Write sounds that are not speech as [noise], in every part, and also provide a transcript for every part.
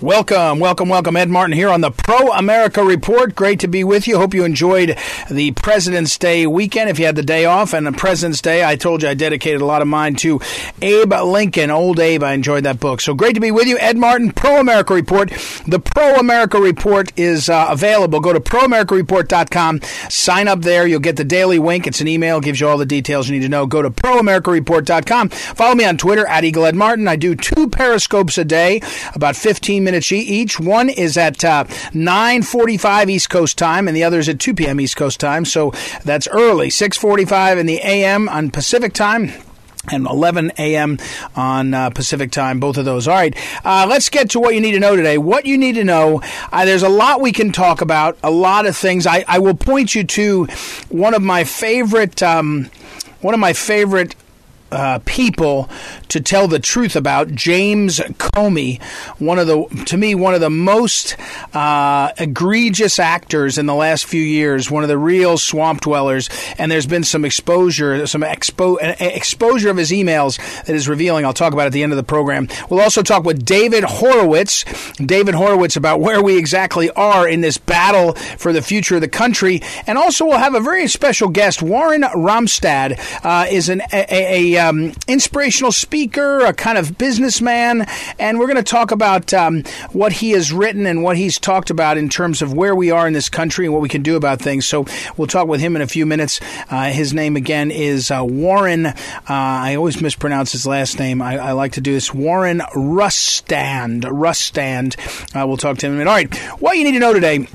Welcome, welcome, welcome. Ed Martin here on the Pro America Report. Great to be with you. Hope you enjoyed the President's Day weekend. If you had the day off and the President's Day, I told you I dedicated a lot of mine to Abe Lincoln, old Abe. I enjoyed that book. So great to be with you. Ed Martin, Pro America Report. The Pro America Report is uh, available. Go to proamericareport.com. Sign up there. You'll get the daily wink. It's an email, gives you all the details you need to know. Go to proamericareport.com. Follow me on Twitter at Eagle Ed Martin. I do two periscopes a day, about 15 minutes each. One is at uh, 9:45 East Coast time, and the other is at 2 p.m. East Coast time. So that's early, 6:45 in the a.m. on Pacific time and 11 a.m. on uh, Pacific time, both of those. All right, uh, let's get to what you need to know today. What you need to know, uh, there's a lot we can talk about, a lot of things. I, I will point you to one of my favorite, um, one of my favorite uh, people to tell the truth about James Comey, one of the to me one of the most uh, egregious actors in the last few years, one of the real swamp dwellers, and there's been some exposure, some expo- exposure of his emails that is revealing. I'll talk about at the end of the program. We'll also talk with David Horowitz, David Horowitz about where we exactly are in this battle for the future of the country, and also we'll have a very special guest. Warren Romstad uh, is an a, a, um, inspirational speaker, a kind of businessman, and we're going to talk about um, what he has written and what he's talked about in terms of where we are in this country and what we can do about things. So we'll talk with him in a few minutes. Uh, his name again is uh, Warren. Uh, I always mispronounce his last name. I, I, like to do this. Warren Rustand. Rustand. Uh, we'll talk to him in a minute. All right. What you need to know today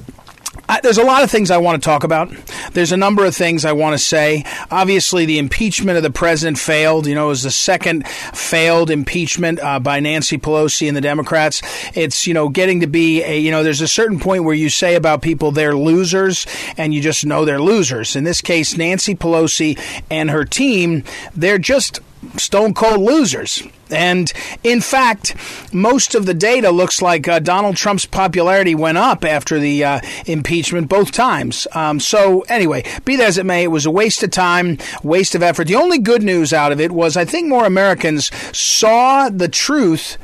I, there's a lot of things I want to talk about. There's a number of things I want to say. Obviously, the impeachment of the president failed. You know, it was the second failed impeachment uh, by Nancy Pelosi and the Democrats. It's, you know, getting to be a, you know, there's a certain point where you say about people they're losers and you just know they're losers. In this case, Nancy Pelosi and her team, they're just stone cold losers. And in fact, most of the data looks like uh, Donald Trump's popularity went up after the uh, impeachment both times. Um, so, anyway, be that as it may, it was a waste of time, waste of effort. The only good news out of it was I think more Americans saw the truth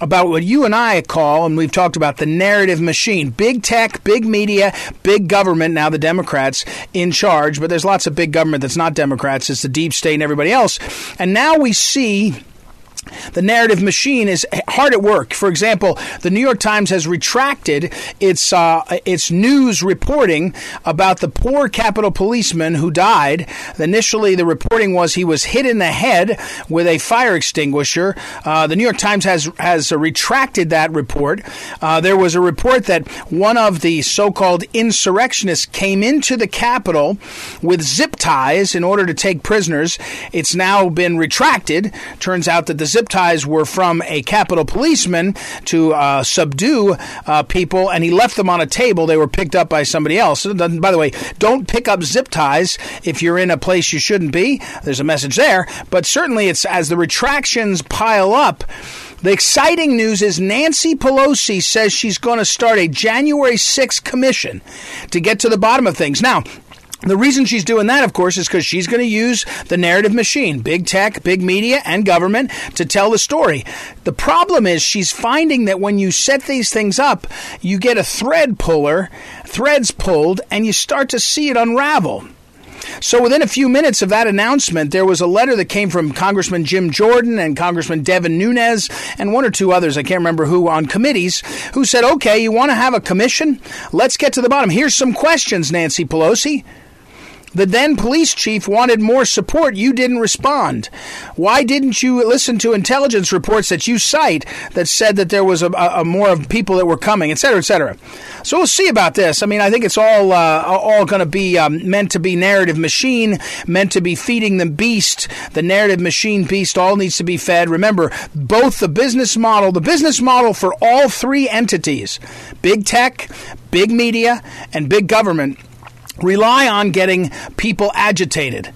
about what you and I call, and we've talked about the narrative machine. Big tech, big media, big government, now the Democrats in charge, but there's lots of big government that's not Democrats. It's the deep state and everybody else. And now we see the narrative machine is hard at work. For example, the New York Times has retracted its uh, its news reporting about the poor Capitol policeman who died. Initially, the reporting was he was hit in the head with a fire extinguisher. Uh, the New York Times has has retracted that report. Uh, there was a report that one of the so-called insurrectionists came into the Capitol with zip ties in order to take prisoners. It's now been retracted. Turns out that the zip ties were from a Capitol policeman to uh, subdue uh, people, and he left them on a table. They were picked up by somebody else. By the way, don't pick up zip ties if you're in a place you shouldn't be. There's a message there, but certainly it's as the retractions pile up. The exciting news is Nancy Pelosi says she's going to start a January 6th commission to get to the bottom of things. Now, the reason she's doing that, of course, is because she's going to use the narrative machine, big tech, big media, and government to tell the story. The problem is she's finding that when you set these things up, you get a thread puller, threads pulled, and you start to see it unravel. So within a few minutes of that announcement, there was a letter that came from Congressman Jim Jordan and Congressman Devin Nunes and one or two others, I can't remember who, on committees, who said, okay, you want to have a commission? Let's get to the bottom. Here's some questions, Nancy Pelosi. The then police chief wanted more support. You didn't respond. Why didn't you listen to intelligence reports that you cite that said that there was a, a more of people that were coming, et cetera, et cetera? So we'll see about this. I mean, I think it's all uh, all going to be um, meant to be narrative machine, meant to be feeding the beast. The narrative machine beast all needs to be fed. Remember, both the business model, the business model for all three entities, big tech, big media, and big government rely on getting people agitated.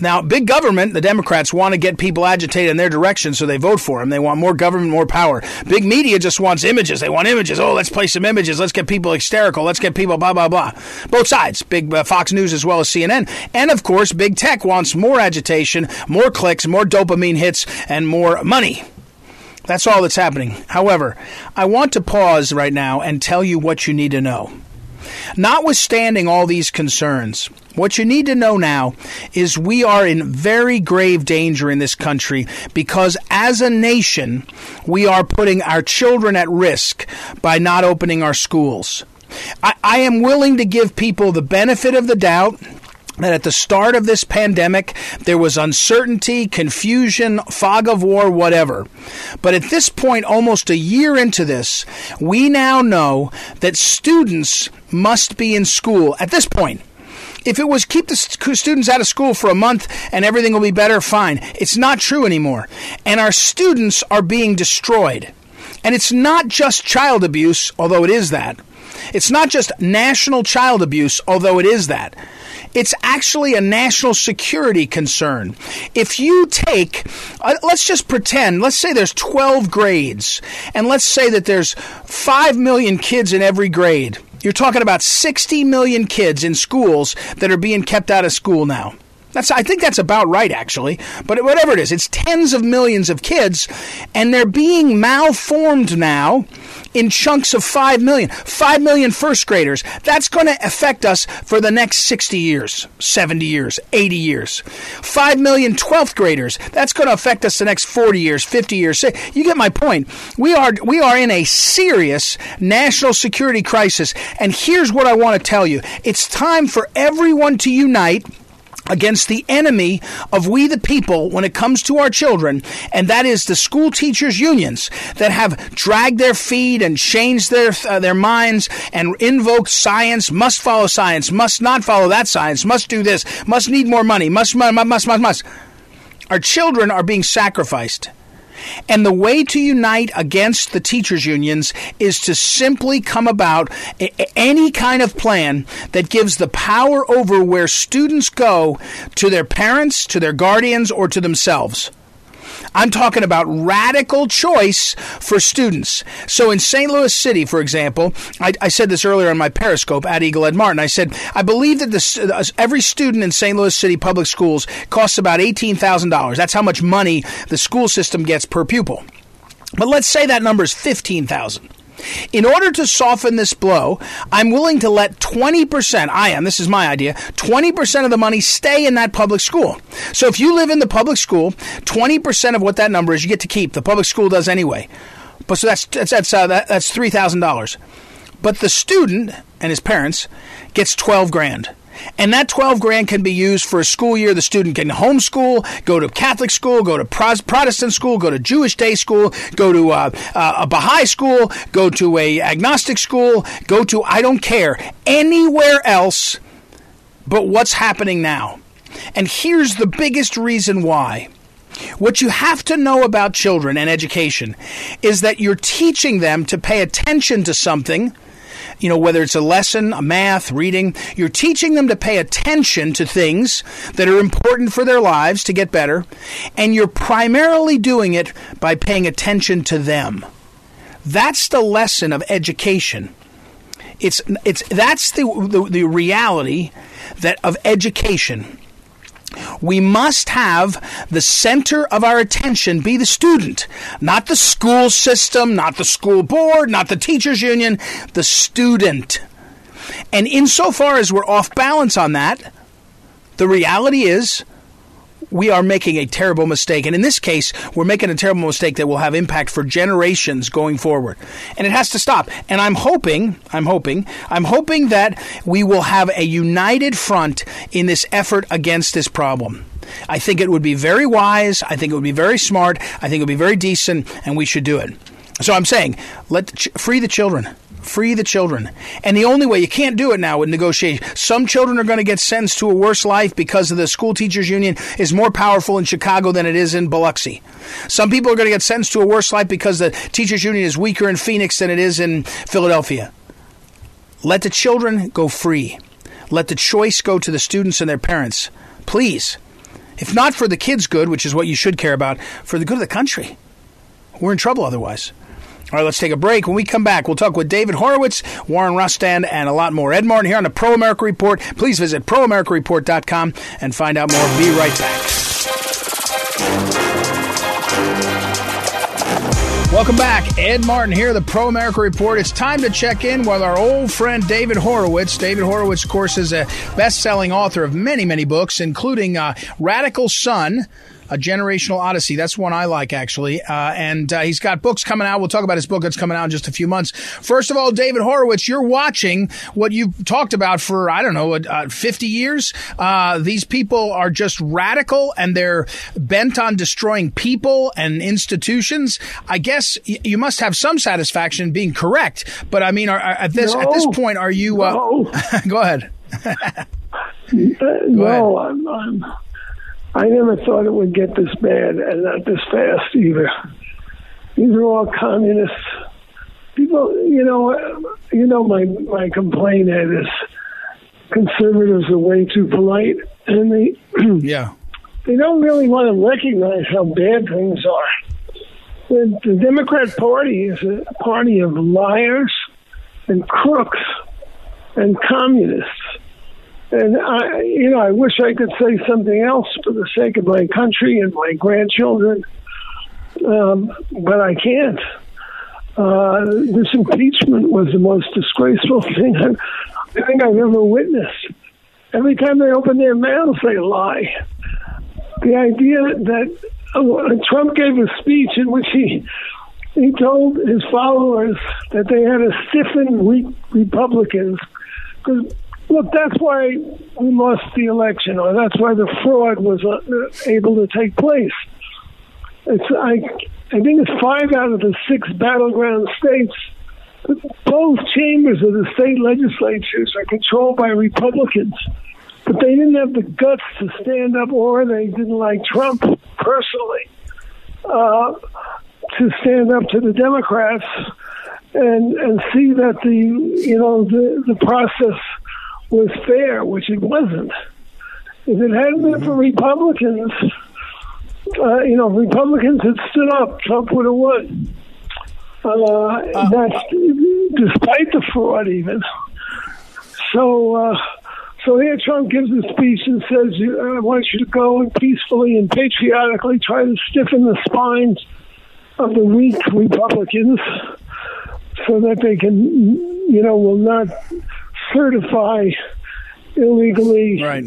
Now, big government, the Democrats want to get people agitated in their direction, so they vote for them. They want more government, more power. Big media just wants images. They want images. Oh, let's play some images. Let's get people hysterical. Let's get people blah, blah, blah. Both sides, big uh, Fox News as well as CNN. And of course, big tech wants more agitation, more clicks, more dopamine hits, and more money. That's all that's happening. However, I want to pause right now and tell you what you need to know. Notwithstanding all these concerns, what you need to know now is we are in very grave danger in this country because as a nation, we are putting our children at risk by not opening our schools. I, I am willing to give people the benefit of the doubt that at the start of this pandemic, there was uncertainty, confusion, fog of war, whatever. But at this point, almost a year into this, we now know that students must be in school at this point. If it was keep the students out of school for a month and everything will be better, fine. It's not true anymore. And our students are being destroyed. And it's not just child abuse, although it is that. It's not just national child abuse, although it is that. It's actually a national security concern. If you take, uh, let's just pretend, let's say there's 12 grades, and let's say that there's 5 million kids in every grade. You're talking about 60 million kids in schools that are being kept out of school now. That's, I think that's about right, actually. But whatever it is, it's tens of millions of kids, and they're being malformed now in chunks of 5 million. 5 million first graders. That's going to affect us for the next 60 years, 70 years, 80 years. 5 million 12th graders. That's going to affect us the next 40 years, 50 years. You get my point. We are we are in a serious national security crisis and here's what I want to tell you. It's time for everyone to unite against the enemy of we the people when it comes to our children, and that is the school teachers unions that have dragged their feet and changed their uh, their minds and invoked science, must follow science, must not follow that science, must do this, must need more money, must must must must. must. Our children are being sacrificed. And the way to unite against the teachers' unions is to simply come about any kind of plan that gives the power over where students go to their parents, to their guardians, or to themselves. I'm talking about radical choice for students. So in St. Louis City, for example, I, I said this earlier on my Periscope at Eagle Ed Martin. I said, I believe that every student in St. Louis City public schools costs about $18,000. That's how much money the school system gets per pupil. But let's say that number is 15,000. In order to soften this blow, I'm willing to let 20%, I am, this is my idea, 20% of the money stay in that public school. So if you live in the public school, 20% of what that number is you get to keep. The public school does anyway. But so that's that's that's, uh, that, that's $3,000. But the student and his parents gets 12 grand. And that 12 grand can be used for a school year. The student can homeschool, go to Catholic school, go to Protestant school, go to Jewish day school, go to uh, uh, a Baha'i school, go to a agnostic school, go to, I don't care, anywhere else but what's happening now. And here's the biggest reason why. What you have to know about children and education is that you're teaching them to pay attention to something you know, whether it's a lesson, a math, reading, you're teaching them to pay attention to things that are important for their lives to get better, and you're primarily doing it by paying attention to them. That's the lesson of education. It's it's that's the the, the reality that of education we must have the center of our attention be the student, not the school system, not the school board, not the teachers union, the student. And insofar as we're off balance on that, the reality is we are making a terrible mistake. And in this case, we're making a terrible mistake that will have impact for generations going forward. And it has to stop. And I'm hoping, I'm hoping, I'm hoping that we will have a united front in this effort against this problem. I think it would be very wise. I think it would be very smart. I think it would be very decent, and we should do it. So I'm saying, let ch- free the children. Free the children. And the only way, you can't do it now with negotiation. Some children are going to get sentenced to a worse life because of the school teachers union is more powerful in Chicago than it is in Biloxi. Some people are going to get sentenced to a worse life because the teachers union is weaker in Phoenix than it is in Philadelphia. Let the children go free. Let the choice go to the students and their parents. Please. If not for the kids' good, which is what you should care about, for the good of the country. We're in trouble otherwise. All right, let's take a break. When we come back, we'll talk with David Horowitz, Warren Rustand, and a lot more. Ed Martin here on the Pro America Report. Please visit proamericareport.com and find out more. Be right back. Welcome back. Ed Martin here, the Pro America Report. It's time to check in with our old friend David Horowitz. David Horowitz, of course, is a best selling author of many, many books, including uh, Radical Son a generational odyssey. That's one I like actually. Uh, and uh, he's got books coming out. We'll talk about his book that's coming out in just a few months. First of all, David Horowitz, you're watching what you've talked about for I don't know, uh, 50 years. Uh, these people are just radical and they're bent on destroying people and institutions. I guess y- you must have some satisfaction in being correct. But I mean, are, are, at this no, at this point, are you? Uh, no. [laughs] [laughs] go ahead. no, I'm, I'm I never thought it would get this bad and not this fast either. These are all communists. People, you know, you know, my my complaint is conservatives are way too polite, and they [clears throat] yeah they don't really want to recognize how bad things are. The, the Democrat Party is a party of liars and crooks and communists and I, you know, I wish I could say something else for the sake of my country and my grandchildren, um, but I can't. Uh, this impeachment was the most disgraceful [laughs] thing I, I think I've ever witnessed. Every time they open their mouths, they lie. The idea that uh, Trump gave a speech in which he he told his followers that they had to stiffen re- Republicans because Look, that's why we lost the election, or that's why the fraud was uh, able to take place. It's I, I think it's five out of the six battleground states. Both chambers of the state legislatures are controlled by Republicans, but they didn't have the guts to stand up, or they didn't like Trump personally uh, to stand up to the Democrats and and see that the you know the the process was fair, which it wasn't. If it hadn't been for Republicans, uh, you know, Republicans had stood up, Trump would have won. Uh, uh, that's despite the fraud, even. So, uh, so here Trump gives a speech and says, "I want you to go and peacefully and patriotically try to stiffen the spines of the weak Republicans, so that they can, you know, will not certify illegally right.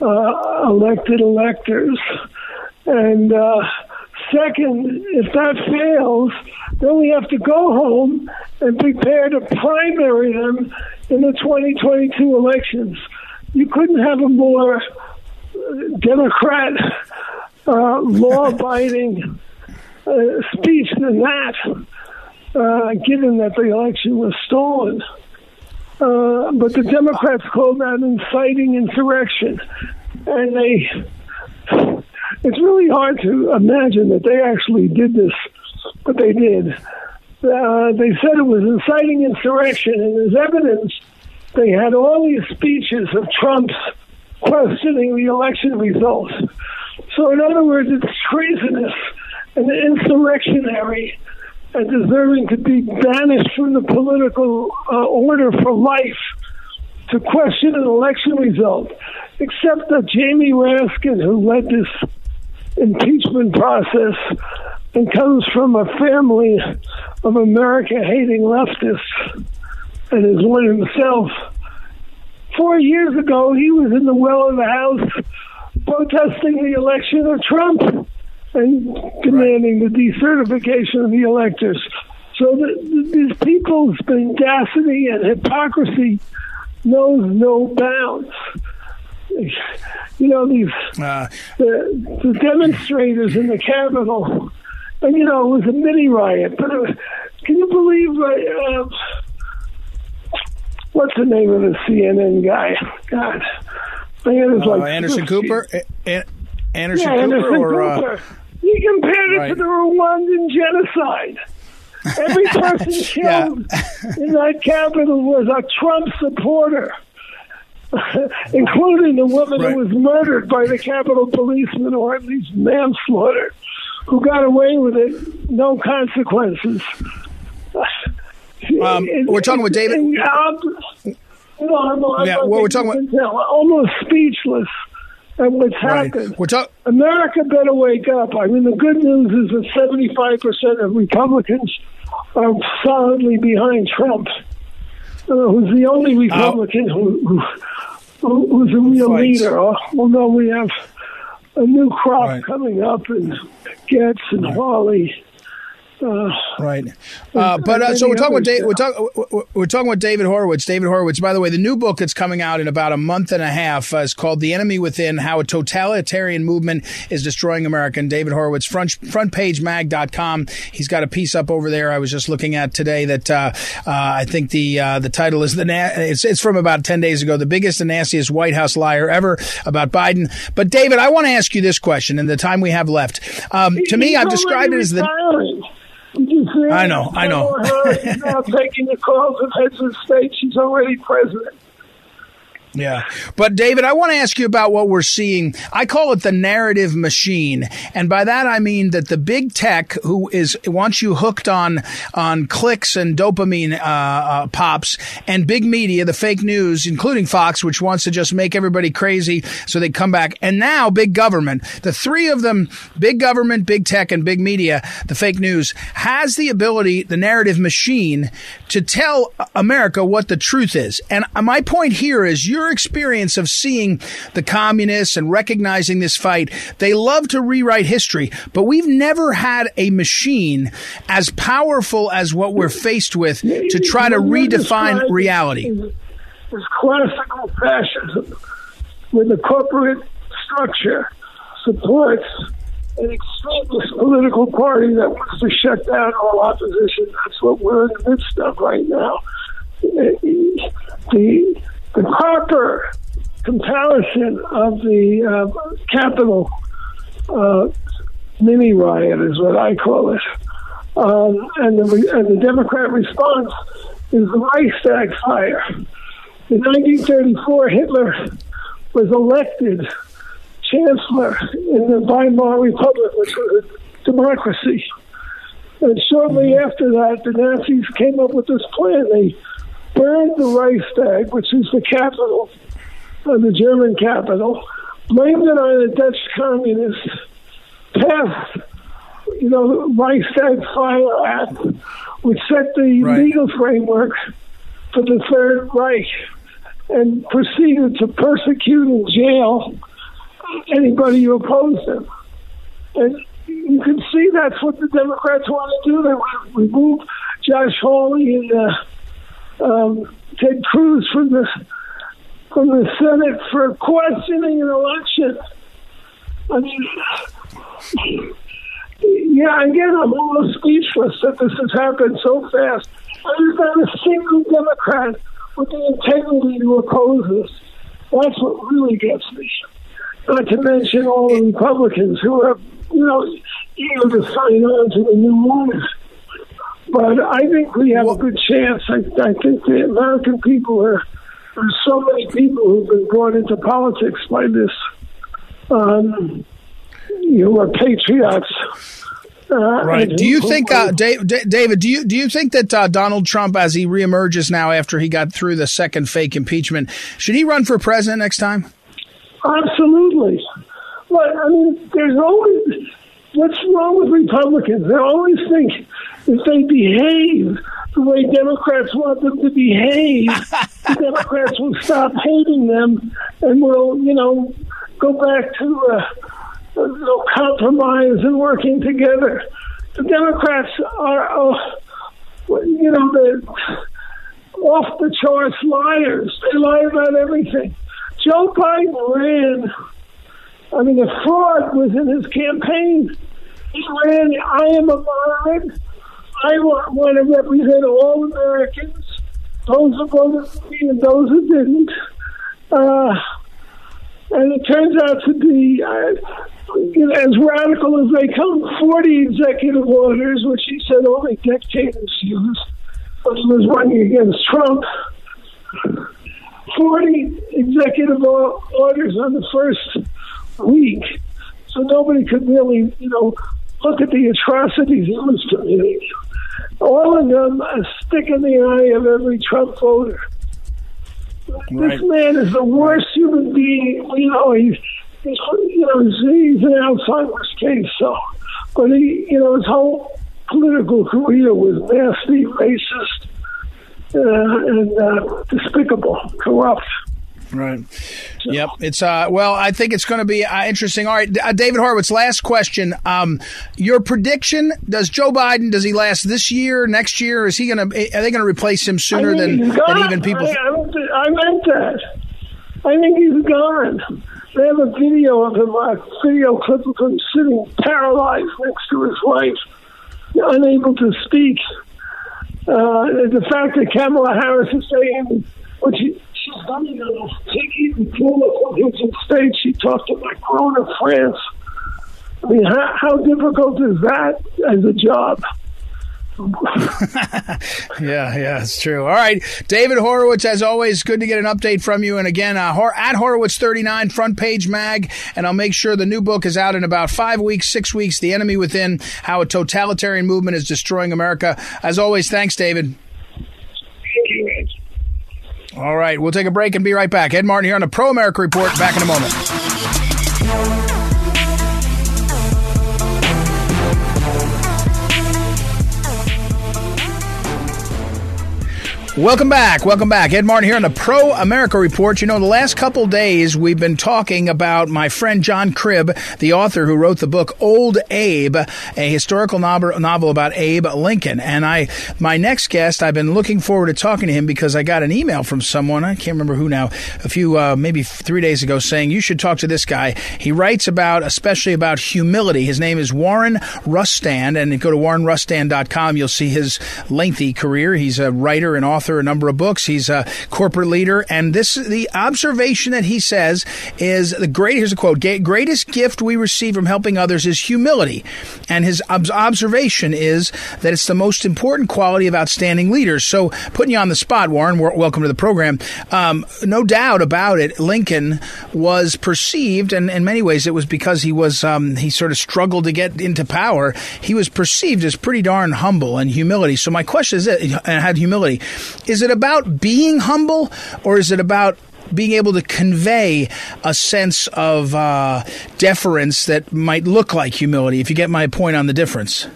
uh, elected electors. And uh, second, if that fails, then we have to go home and prepare to primary them in the 2022 elections. You couldn't have a more Democrat, uh, [laughs] law-abiding uh, speech than that, uh, given that the election was stolen. Uh, but the Democrats called that inciting insurrection. And they, it's really hard to imagine that they actually did this, but they did. Uh, they said it was inciting insurrection, and as evidence, they had all these speeches of Trump's questioning the election results. So, in other words, it's treasonous and insurrectionary and deserving to be banished from the political uh, order for life to question an election result, except that Jamie Raskin, who led this impeachment process and comes from a family of America hating leftists and is one himself. Four years ago, he was in the well of the House protesting the election of Trump and demanding right. the decertification of the electors. So the, these people's mendacity and hypocrisy knows no bounds. You know these uh, the, the demonstrators in the Capitol, and you know it was a mini riot. But was, can you believe? Uh, what's the name of the CNN guy? God, I uh, like Anderson Cooper. A- Anderson yeah, Cooper, Anderson or uh, Cooper. He compared it to the Rwandan genocide. Every [laughs] person killed in that Capitol was a Trump supporter, [laughs] including the woman right. who was murdered by the Capitol policeman, or at least manslaughter, who got away with it, no consequences. Um, we're talking with David. You know, I'm, I'm yeah, well, we're talking about almost speechless at what's right. happened. We're talking. America better wake up. I mean, the good news is that 75 percent of Republicans are solidly behind Trump, uh, who's the only Republican uh, who, who, who's a real fights. leader. Although we have a new crop right. coming up, and Gaetz and right. Hawley uh, right. Uh, but uh, so we're talking, Dave, we're, talk, we're talking with David Horowitz. David Horowitz, by the way, the new book that's coming out in about a month and a half uh, is called The Enemy Within How a Totalitarian Movement is Destroying America. And David Horowitz, front, frontpagemag.com. He's got a piece up over there I was just looking at today that uh, uh, I think the the title is the na- it's, it's from about 10 days ago, the biggest and nastiest White House liar ever about Biden. But David, I want to ask you this question in the time we have left. Um, to me, I've described it as the. I know, I know. Her now taking the calls of heads of state. She's already president. Yeah. But David, I want to ask you about what we're seeing. I call it the narrative machine. And by that I mean that the big tech who is wants you hooked on on clicks and dopamine uh, uh, pops and big media, the fake news, including Fox, which wants to just make everybody crazy so they come back. And now big government, the three of them, big government, big tech, and big media, the fake news, has the ability, the narrative machine, to tell America what the truth is. And my point here is you're your experience of seeing the communists and recognizing this fight, they love to rewrite history, but we've never had a machine as powerful as what we're faced with to try to redefine reality. It's classical fascism, where the corporate structure supports an extremist political party that wants to shut down all opposition. That's what we're in the midst of right now. The the proper comparison of the uh, Capitol uh, mini riot is what I call it. Um, and, the, and the Democrat response is the Reichstag fire. In 1934, Hitler was elected chancellor in the Weimar Republic, which was a democracy. And shortly after that, the Nazis came up with this plan. They burned the Reichstag, which is the capital of the German capital, blamed it on the Dutch communists, passed, you know, the Reichstag Fire Act, which set the right. legal framework for the Third Reich, and proceeded to persecute and jail anybody who opposed them. And you can see that's what the Democrats want to do. They want to remove Josh Hawley and uh, um, Ted Cruz from the from the Senate for questioning an election. I mean, yeah, again, I'm almost speechless that this has happened so fast. There's not a single Democrat with the integrity to oppose this. That's what really gets me. Not to mention all the Republicans who are, you know, eager to sign on to the new rules. But I think we have a good chance. I, I think the American people are. There's so many people who've been brought into politics by this. Um, you know, are patriots. Uh, right. Do you think, uh, Dave, David? Do you do you think that uh, Donald Trump, as he reemerges now after he got through the second fake impeachment, should he run for president next time? Absolutely. But I mean, there's always what's wrong with Republicans? They always think if they behave the way Democrats want them to behave, [laughs] the Democrats will stop hating them and will, you know, go back to uh, no compromise and working together. The Democrats are, uh, you know, they're off the charts liars. They lie about everything. Joe Biden ran. I mean, the fraud was in his campaign. He ran, I am a moderate. I want, to represent all Americans, those who voted for me and those who didn't. Uh, and it turns out to be uh, as radical as they come. 40 executive orders, which he said only dictators use, he was running against Trump. 40 executive orders on the first week. So nobody could really, you know, look at the atrocities he was committing. All of them a stick in the eye of every Trump voter. Right. This man is the worst human being. You know, he's, he's you know he's an Alzheimer's case. So, but he, you know, his whole political career was nasty, racist, uh, and uh, despicable, corrupt. Right. Yep. It's uh. Well, I think it's going to be uh, interesting. All right, uh, David Horowitz. Last question. Um, your prediction: Does Joe Biden does he last this year, next year? Is he going to? Are they going to replace him sooner than, than even people? I, I, meant that. I think he's gone. They have a video of him, a video clip of him sitting paralyzed next to his wife, unable to speak. Uh, the fact that Kamala Harris is saying what she she's running on a ticket and pull from stage. She talked to Macron of France. I mean, how, how difficult is that as a job? [laughs] yeah, yeah, it's true. All right, David Horowitz, as always, good to get an update from you. And again, uh, at Horowitz39, front page mag, and I'll make sure the new book is out in about five weeks, six weeks. The Enemy Within: How a Totalitarian Movement is Destroying America. As always, thanks, David. All right, we'll take a break and be right back. Ed Martin here on the Pro America Report. Back in a moment. Welcome back. Welcome back. Ed Martin here on the Pro America Report. You know, the last couple days we've been talking about my friend John Cribb, the author who wrote the book Old Abe, a historical novel about Abe Lincoln. And I, my next guest, I've been looking forward to talking to him because I got an email from someone, I can't remember who now, a few, uh, maybe three days ago saying, you should talk to this guy. He writes about, especially about humility. His name is Warren Rustand. And go to warrenrustand.com, you'll see his lengthy career. He's a writer and author author a number of books. He's a corporate leader, and this the observation that he says is the great. Here's a quote: "Greatest gift we receive from helping others is humility." And his observation is that it's the most important quality of outstanding leaders. So, putting you on the spot, Warren, welcome to the program. Um, no doubt about it, Lincoln was perceived, and in many ways, it was because he was um, he sort of struggled to get into power. He was perceived as pretty darn humble and humility. So, my question is, and had humility. Is it about being humble or is it about being able to convey a sense of uh, deference that might look like humility, if you get my point on the difference?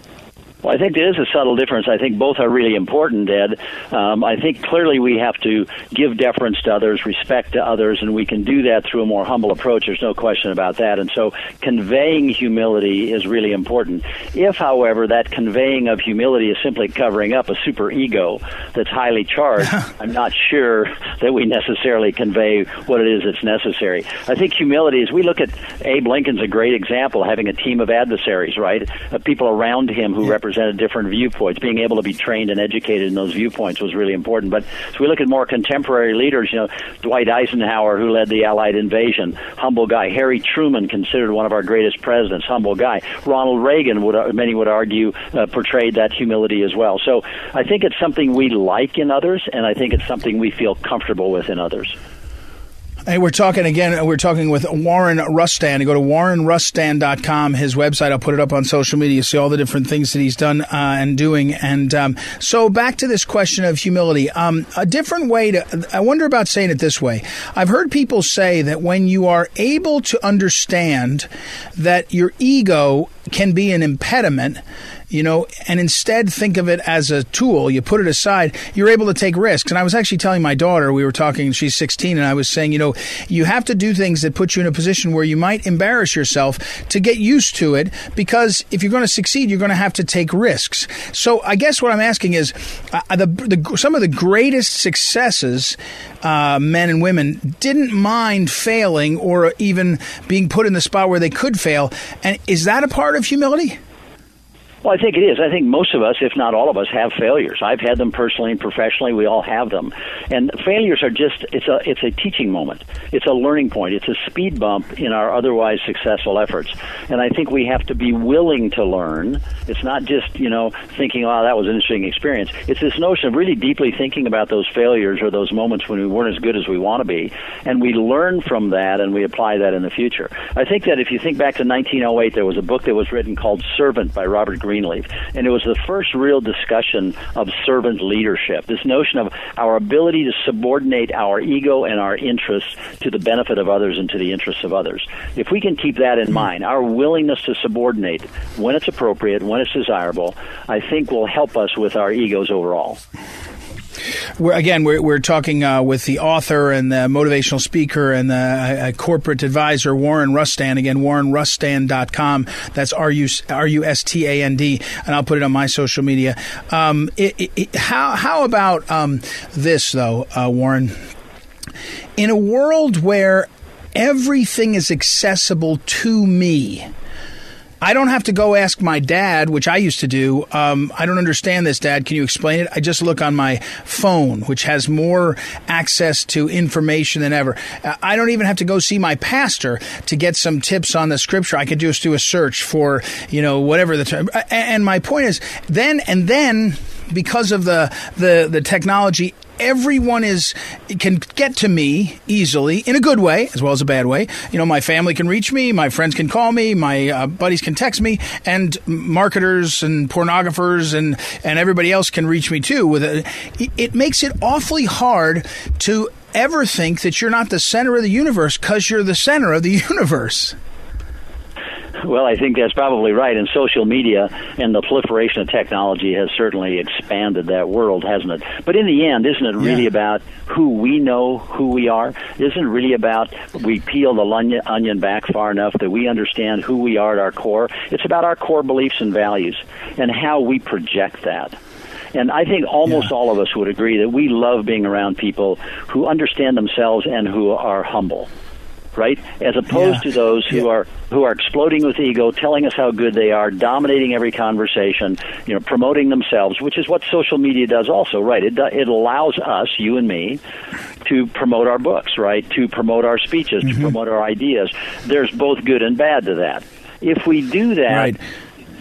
Well, I think there is a subtle difference. I think both are really important, Ed. Um, I think clearly we have to give deference to others, respect to others, and we can do that through a more humble approach. There's no question about that. And so conveying humility is really important. If, however, that conveying of humility is simply covering up a super ego that's highly charged, [laughs] I'm not sure that we necessarily convey what it is that's necessary. I think humility is, we look at Abe Lincoln's a great example, having a team of adversaries, right? Uh, people around him who represent represented different viewpoints. Being able to be trained and educated in those viewpoints was really important. But as we look at more contemporary leaders, you know, Dwight Eisenhower, who led the Allied invasion, humble guy. Harry Truman, considered one of our greatest presidents, humble guy. Ronald Reagan, would many would argue, uh, portrayed that humility as well. So I think it's something we like in others, and I think it's something we feel comfortable with in others. Hey, we're talking again. We're talking with Warren Rustand. You go to warrenrustand.com, his website. I'll put it up on social media. See all the different things that he's done uh, and doing. And um, so, back to this question of humility. Um, a different way to, I wonder about saying it this way. I've heard people say that when you are able to understand that your ego can be an impediment, you know, and instead think of it as a tool. You put it aside, you're able to take risks. And I was actually telling my daughter, we were talking, she's 16, and I was saying, you know, you have to do things that put you in a position where you might embarrass yourself to get used to it because if you're going to succeed, you're going to have to take risks. So I guess what I'm asking is uh, the, the, some of the greatest successes, uh, men and women, didn't mind failing or even being put in the spot where they could fail. And is that a part of humility? Well, I think it is. I think most of us, if not all of us, have failures. I've had them personally and professionally. We all have them, and failures are just—it's a—it's a teaching moment. It's a learning point. It's a speed bump in our otherwise successful efforts. And I think we have to be willing to learn. It's not just you know thinking, "Oh, that was an interesting experience." It's this notion of really deeply thinking about those failures or those moments when we weren't as good as we want to be, and we learn from that and we apply that in the future. I think that if you think back to 1908, there was a book that was written called "Servant" by Robert Greene Greenleaf. And it was the first real discussion of servant leadership. This notion of our ability to subordinate our ego and our interests to the benefit of others and to the interests of others. If we can keep that in hmm. mind, our willingness to subordinate when it's appropriate, when it's desirable, I think will help us with our egos overall. We're, again, we're, we're talking uh, with the author and the motivational speaker and the uh, corporate advisor, Warren Rustand. Again, warrenrustand.com. That's R-U-S-T-A-N-D. And I'll put it on my social media. Um, it, it, how, how about um, this, though, uh, Warren? In a world where everything is accessible to me, I don't have to go ask my dad, which I used to do. Um, I don't understand this, Dad. Can you explain it? I just look on my phone, which has more access to information than ever. Uh, I don't even have to go see my pastor to get some tips on the scripture. I could just do a search for, you know, whatever the term. And my point is, then and then because of the, the, the technology, everyone is can get to me easily in a good way as well as a bad way. You know, my family can reach me, my friends can call me, my uh, buddies can text me, and marketers and pornographers and and everybody else can reach me too. With it, it makes it awfully hard to ever think that you're not the center of the universe because you're the center of the [laughs] universe. Well, I think that's probably right. And social media and the proliferation of technology has certainly expanded that world, hasn't it? But in the end, isn't it really yeah. about who we know who we are? Isn't it really about we peel the onion back far enough that we understand who we are at our core? It's about our core beliefs and values and how we project that. And I think almost yeah. all of us would agree that we love being around people who understand themselves and who are humble right? As opposed yeah. to those who yeah. are who are exploding with ego, telling us how good they are, dominating every conversation, you know, promoting themselves, which is what social media does also, right? It it allows us, you and me, to promote our books, right? To promote our speeches, mm-hmm. to promote our ideas. There's both good and bad to that. If we do that, right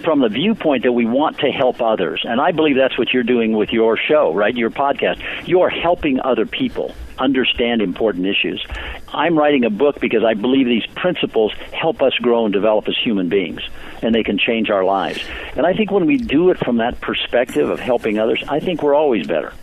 from the viewpoint that we want to help others. And I believe that's what you're doing with your show, right? Your podcast. You're helping other people understand important issues. I'm writing a book because I believe these principles help us grow and develop as human beings, and they can change our lives. And I think when we do it from that perspective of helping others, I think we're always better.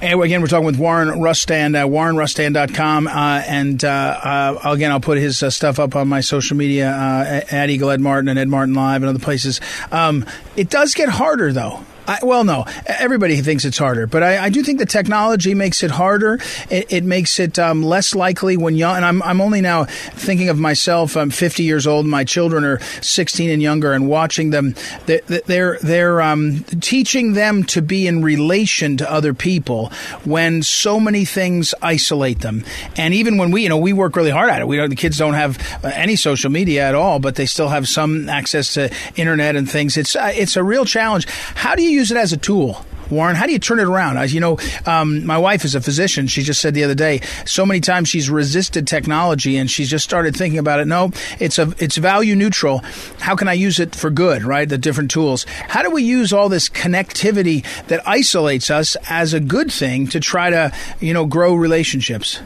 And again, we're talking with Warren Rustand, uh, warrenrustand.com. Uh, and uh, uh, again, I'll put his uh, stuff up on my social media uh, at Eagle Ed Martin and Ed Martin Live and other places. Um, it does get harder, though. I, well, no, everybody thinks it's harder, but I, I, do think the technology makes it harder. It, it makes it um, less likely when young. And I'm, I'm only now thinking of myself. I'm 50 years old. My children are 16 and younger, and watching them, they're they're um, teaching them to be in relation to other people when so many things isolate them. And even when we, you know, we work really hard at it. We don't, the kids don't have uh, any social media at all, but they still have some access to internet and things. It's uh, it's a real challenge. How do you use it as a tool? Warren, how do you turn it around? As you know, um, my wife is a physician. She just said the other day, so many times she's resisted technology, and she's just started thinking about it. No, it's a it's value neutral. How can I use it for good? Right, the different tools. How do we use all this connectivity that isolates us as a good thing to try to you know grow relationships?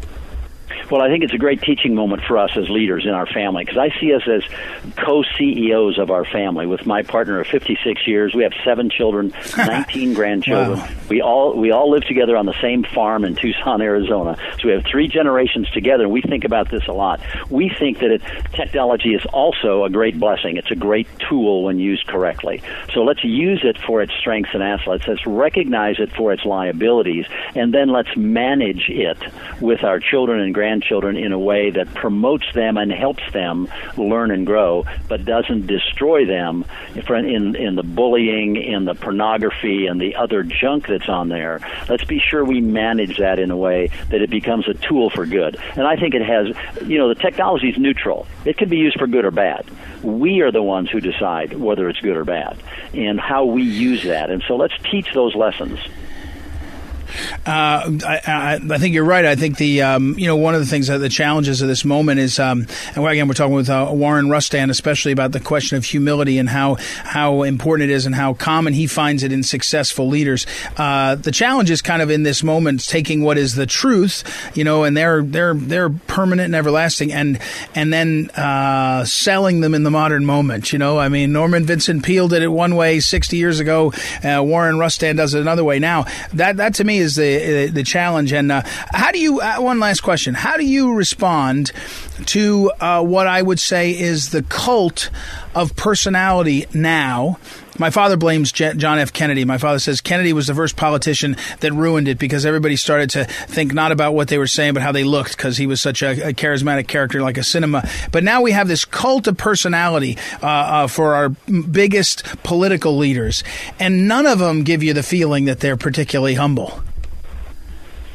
Well, I think it's a great teaching moment for us as leaders in our family because I see us as co-CEOs of our family. With my partner of 56 years, we have seven children, [laughs] 19 grandchildren. Wow. We all we all live together on the same farm in Tucson, Arizona. So we have three generations together, and we think about this a lot. We think that it, technology is also a great blessing. It's a great tool when used correctly. So let's use it for its strengths and assets. Let's recognize it for its liabilities, and then let's manage it with our children and grandchildren in a way that promotes them and helps them learn and grow, but doesn't destroy them in in the bullying, in the pornography, and the other junk that's on there. Let's be sure we manage that in a way that it becomes a tool for good. And I think it has, you know, the technology is neutral. It can be used for good or bad. We are the ones who decide whether it's good or bad and how we use that. And so let's teach those lessons. Uh, I, I, I, think you're right. I think the um, you know one of the things that the challenges of this moment is, um, and again we're talking with uh, Warren Rustand, especially about the question of humility and how how important it is and how common he finds it in successful leaders. Uh, the challenge is kind of in this moment taking what is the truth, you know, and they're they're they're permanent and everlasting, and and then uh, selling them in the modern moment. You know, I mean Norman Vincent Peale did it one way 60 years ago. Uh, Warren Rustand does it another way now. That that to me is the the challenge. And uh, how do you? Uh, one last question: How do you respond to uh, what I would say is the cult of personality now? My father blames John F. Kennedy. My father says Kennedy was the first politician that ruined it because everybody started to think not about what they were saying, but how they looked because he was such a, a, charismatic character like a cinema. But now we have this cult of personality uh, uh, for our biggest political leaders, and none of them give you the feeling that they're particularly humble.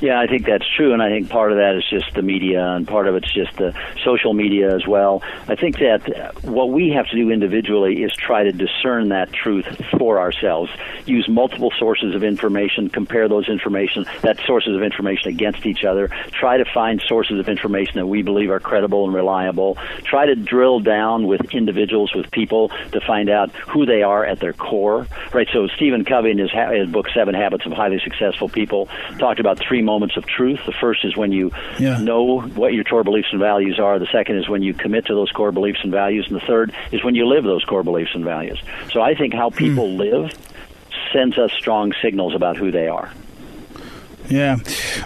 Yeah, I think that's true, and I think part of that is just the media, and part of it's just the social media as well. I think that what we have to do individually is try to discern that truth for ourselves. Use multiple sources of information, compare those information, that sources of information against each other. Try to find sources of information that we believe are credible and reliable. Try to drill down with individuals, with people, to find out who they are at their core. Right. So Stephen Covey in his, his book Seven Habits of Highly Successful People talked about three moments of truth. The first is when you yeah. know what your core beliefs and values are. The second is when you commit to those core beliefs and values. And the third is when you live those core beliefs and values. So I think how people mm. live sends us strong signals about who they are. Yeah.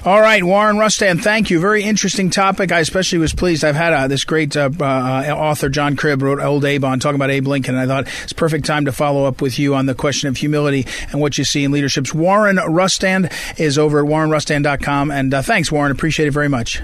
All right, Warren Rustand, thank you. Very interesting topic. I especially was pleased. I've had uh, this great uh, uh, author, John Cribb, wrote Old Abe on talking about Abe Lincoln, and I thought it's perfect time to follow up with you on the question of humility and what you see in leaderships. Warren Rustand is over at warrenrustand.com, and uh, thanks, Warren. Appreciate it very much.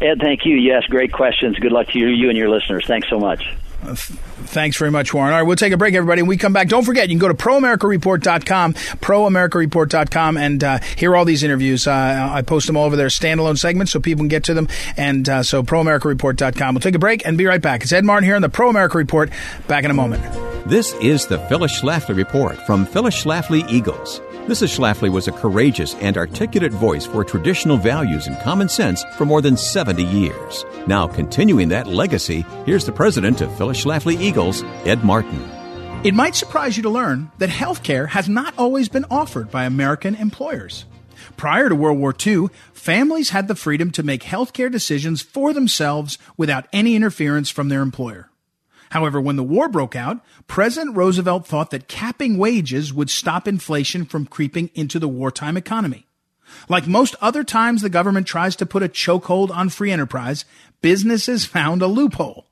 Ed, thank you. Yes, great questions. Good luck to you, you and your listeners. Thanks so much. Thanks very much, Warren. All right, we'll take a break, everybody. When we come back, don't forget, you can go to proamericareport.com, proamericareport.com, and uh, hear all these interviews. Uh, I post them all over there, standalone segments, so people can get to them. And uh, so, proamericareport.com. We'll take a break and be right back. It's Ed Martin here on the Pro America Report. Back in a moment. This is the Phyllis Schlafly Report from Phyllis Schlafly Eagles. Mrs. Schlafly was a courageous and articulate voice for traditional values and common sense for more than 70 years. Now, continuing that legacy, here's the president of Phyllis Schlafly Eagles, Ed Martin. It might surprise you to learn that healthcare has not always been offered by American employers. Prior to World War II, families had the freedom to make healthcare decisions for themselves without any interference from their employer. However, when the war broke out, President Roosevelt thought that capping wages would stop inflation from creeping into the wartime economy. Like most other times the government tries to put a chokehold on free enterprise, businesses found a loophole.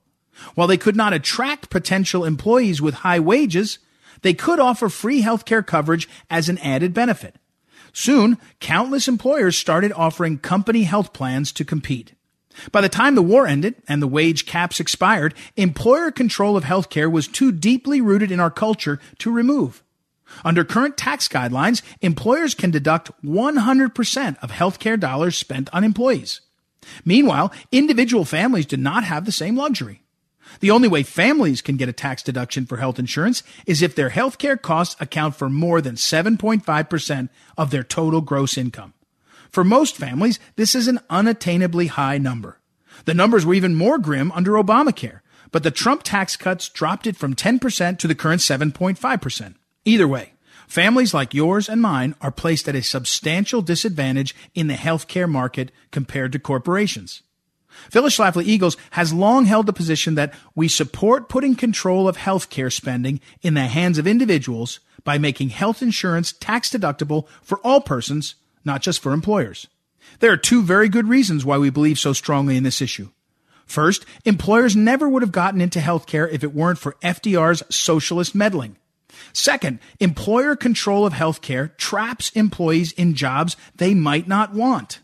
While they could not attract potential employees with high wages, they could offer free healthcare coverage as an added benefit. Soon, countless employers started offering company health plans to compete. By the time the war ended and the wage caps expired, employer control of healthcare was too deeply rooted in our culture to remove. Under current tax guidelines, employers can deduct 100% of healthcare dollars spent on employees. Meanwhile, individual families do not have the same luxury. The only way families can get a tax deduction for health insurance is if their healthcare costs account for more than 7.5% of their total gross income. For most families, this is an unattainably high number. The numbers were even more grim under Obamacare, but the Trump tax cuts dropped it from 10% to the current 7.5%. Either way, families like yours and mine are placed at a substantial disadvantage in the healthcare market compared to corporations. Phyllis Schlafly Eagles has long held the position that we support putting control of healthcare spending in the hands of individuals by making health insurance tax deductible for all persons, not just for employers. There are two very good reasons why we believe so strongly in this issue. First, employers never would have gotten into healthcare if it weren't for FDR's socialist meddling. Second, employer control of healthcare traps employees in jobs they might not want.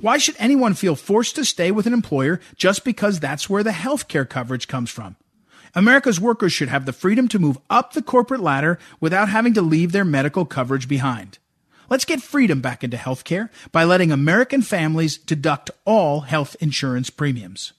Why should anyone feel forced to stay with an employer just because that's where the healthcare coverage comes from? America's workers should have the freedom to move up the corporate ladder without having to leave their medical coverage behind. Let's get freedom back into healthcare by letting American families deduct all health insurance premiums.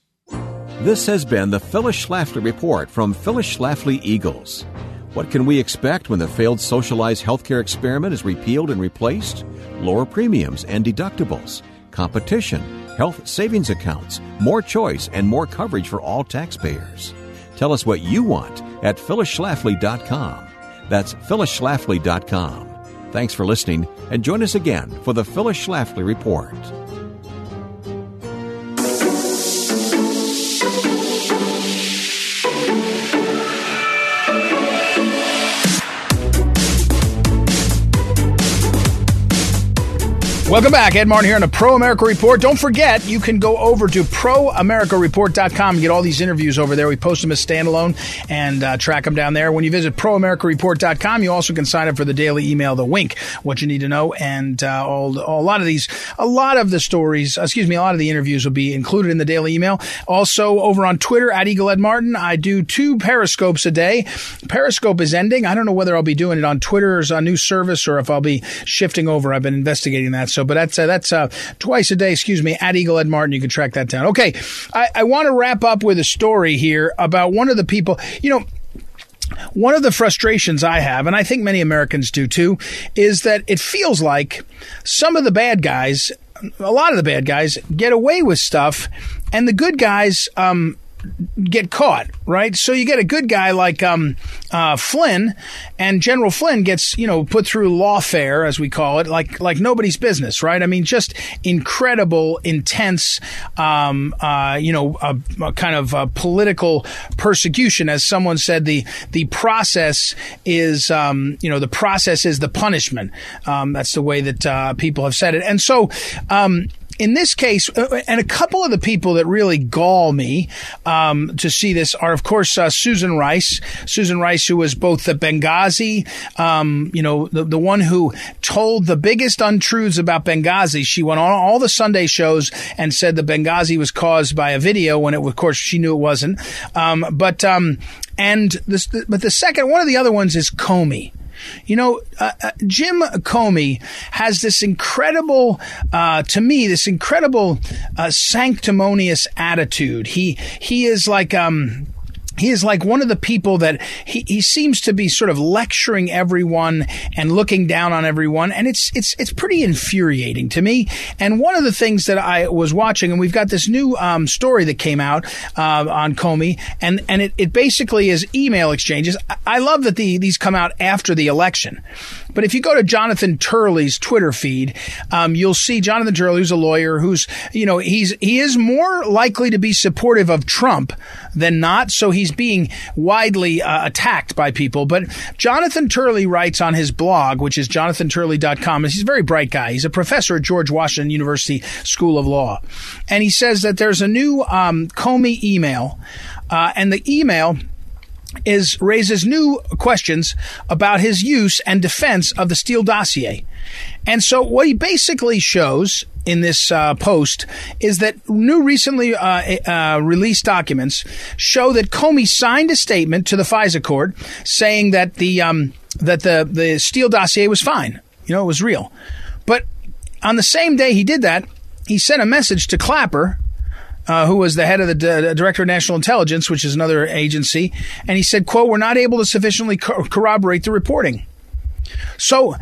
This has been the Phyllis Schlafly Report from Phyllis Schlafly Eagles. What can we expect when the failed socialized healthcare experiment is repealed and replaced? Lower premiums and deductibles, competition, health savings accounts, more choice, and more coverage for all taxpayers. Tell us what you want at phyllisschlafly.com. That's phyllisschlafly.com. Thanks for listening, and join us again for the Phyllis Schlafly Report. Welcome back. Ed Martin here on the Pro America Report. Don't forget, you can go over to proamericareport.com and get all these interviews over there. We post them as standalone and uh, track them down there. When you visit proamericareport.com, you also can sign up for the daily email, The Wink, what you need to know. And uh, all, all, a lot of these, a lot of the stories, excuse me, a lot of the interviews will be included in the daily email. Also, over on Twitter, at Eagle Ed Martin, I do two Periscopes a day. Periscope is ending. I don't know whether I'll be doing it on Twitter's a new service or if I'll be shifting over. I've been investigating that. So but that's uh, that's uh, twice a day. Excuse me, at Eagle Ed Martin. You can track that down. Okay, I, I want to wrap up with a story here about one of the people. You know. One of the frustrations I have, and I think many Americans do too, is that it feels like some of the bad guys, a lot of the bad guys, get away with stuff, and the good guys um, get caught, right? So you get a good guy like um, uh, Flynn, and General Flynn gets you know put through lawfare, as we call it, like like nobody's business, right? I mean, just incredible, intense, um, uh, you know, a, a kind of a political persecution, as someone said. The the process is, um, you know, the process is the punishment. Um, that's the way that uh, people have said it, and so um, in this case, uh, and a couple of the people that really gall me um, to see this are, of course, uh, Susan Rice. Susan Rice, who was both the Benghazi, um, you know, the, the one who told the biggest untruths about Benghazi. She went on all the Sunday shows and said the Benghazi was caused by a video when it, of course, she knew it wasn't. Um, but um, and this, but the second one of the other ones is Comey. You know, uh, uh, Jim Comey has this incredible, uh, to me, this incredible uh, sanctimonious attitude. He he is like um he is like one of the people that he, he seems to be sort of lecturing everyone and looking down on everyone. And it's, it's, it's pretty infuriating to me. And one of the things that I was watching, and we've got this new, um, story that came out, uh, on Comey, and, and it, it basically is email exchanges. I love that the, these come out after the election. But if you go to Jonathan Turley's Twitter feed, um, you'll see Jonathan Turley, who's a lawyer, who's you know he's he is more likely to be supportive of Trump than not. So he's being widely uh, attacked by people. But Jonathan Turley writes on his blog, which is jonathanturley.com. He's a very bright guy. He's a professor at George Washington University School of Law, and he says that there's a new um, Comey email, uh, and the email is raises new questions about his use and defense of the Steele dossier. And so what he basically shows in this uh, post is that new recently uh, uh, released documents show that Comey signed a statement to the FISA court saying that the um, that the the Steele dossier was fine. You know, it was real. But on the same day he did that, he sent a message to Clapper, uh, who was the head of the D- Director of National Intelligence, which is another agency, and he said, "quote We're not able to sufficiently co- corroborate the reporting." So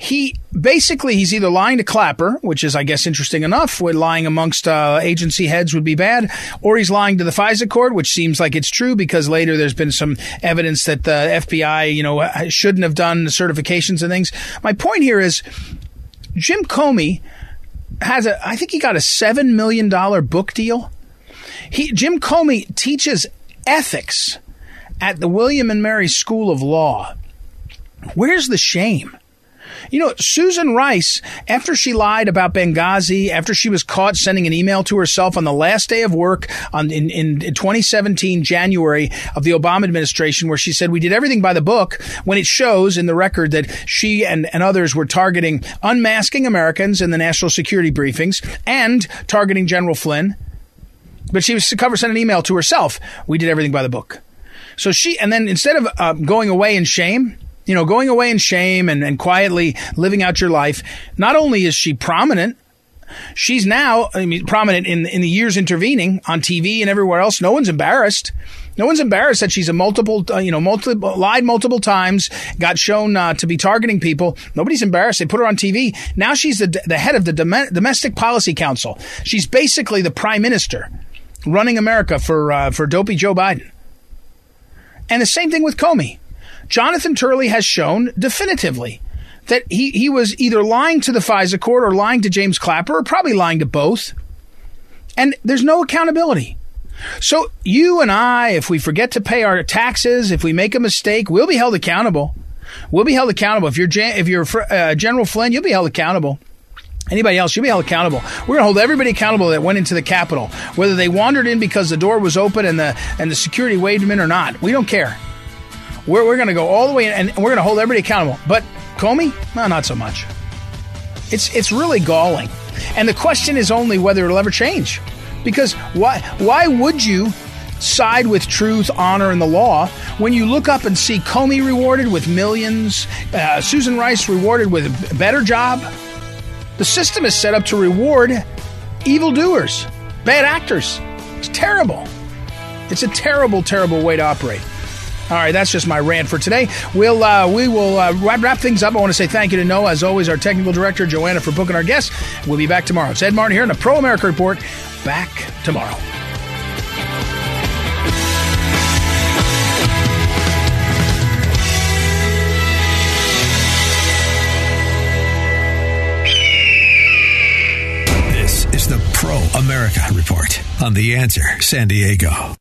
he basically he's either lying to Clapper, which is I guess interesting enough. Where lying amongst uh, agency heads would be bad, or he's lying to the FISA court, which seems like it's true because later there's been some evidence that the FBI, you know, shouldn't have done the certifications and things. My point here is Jim Comey has a, I think he got a $7 million book deal. He, Jim Comey teaches ethics at the William and Mary School of Law. Where's the shame? You know, Susan Rice, after she lied about Benghazi, after she was caught sending an email to herself on the last day of work on, in, in 2017, January of the Obama administration, where she said, we did everything by the book, when it shows in the record that she and, and others were targeting unmasking Americans in the national security briefings and targeting General Flynn. But she was cover sent an email to herself. We did everything by the book. So she, and then instead of uh, going away in shame, you know, going away in shame and, and quietly living out your life, not only is she prominent, she's now I mean, prominent in, in the years intervening on TV and everywhere else. No one's embarrassed. No one's embarrassed that she's a multiple, uh, you know, multiple, lied multiple times, got shown uh, to be targeting people. Nobody's embarrassed. They put her on TV. Now she's the, the head of the Dom- Domestic Policy Council. She's basically the prime minister running America for, uh, for dopey Joe Biden. And the same thing with Comey. Jonathan Turley has shown definitively that he, he was either lying to the FISA court or lying to James Clapper or probably lying to both. And there's no accountability. So you and I, if we forget to pay our taxes, if we make a mistake, we'll be held accountable. We'll be held accountable. If you're if you're uh, General Flynn, you'll be held accountable. Anybody else, you'll be held accountable. We're going to hold everybody accountable that went into the Capitol, whether they wandered in because the door was open and the and the security waved them in or not. We don't care. We're, we're going to go all the way in, and we're going to hold everybody accountable. But Comey, no, not so much. It's it's really galling, and the question is only whether it'll ever change. Because why why would you side with truth, honor, and the law when you look up and see Comey rewarded with millions, uh, Susan Rice rewarded with a better job? The system is set up to reward evildoers, bad actors. It's terrible. It's a terrible, terrible way to operate. All right, that's just my rant for today. We'll uh, we will uh, wrap, things up. I want to say thank you to Noah, as always, our technical director Joanna for booking our guests. We'll be back tomorrow. It's Ed Martin here in the Pro America Report. Back tomorrow. This is the Pro America Report on The Answer San Diego.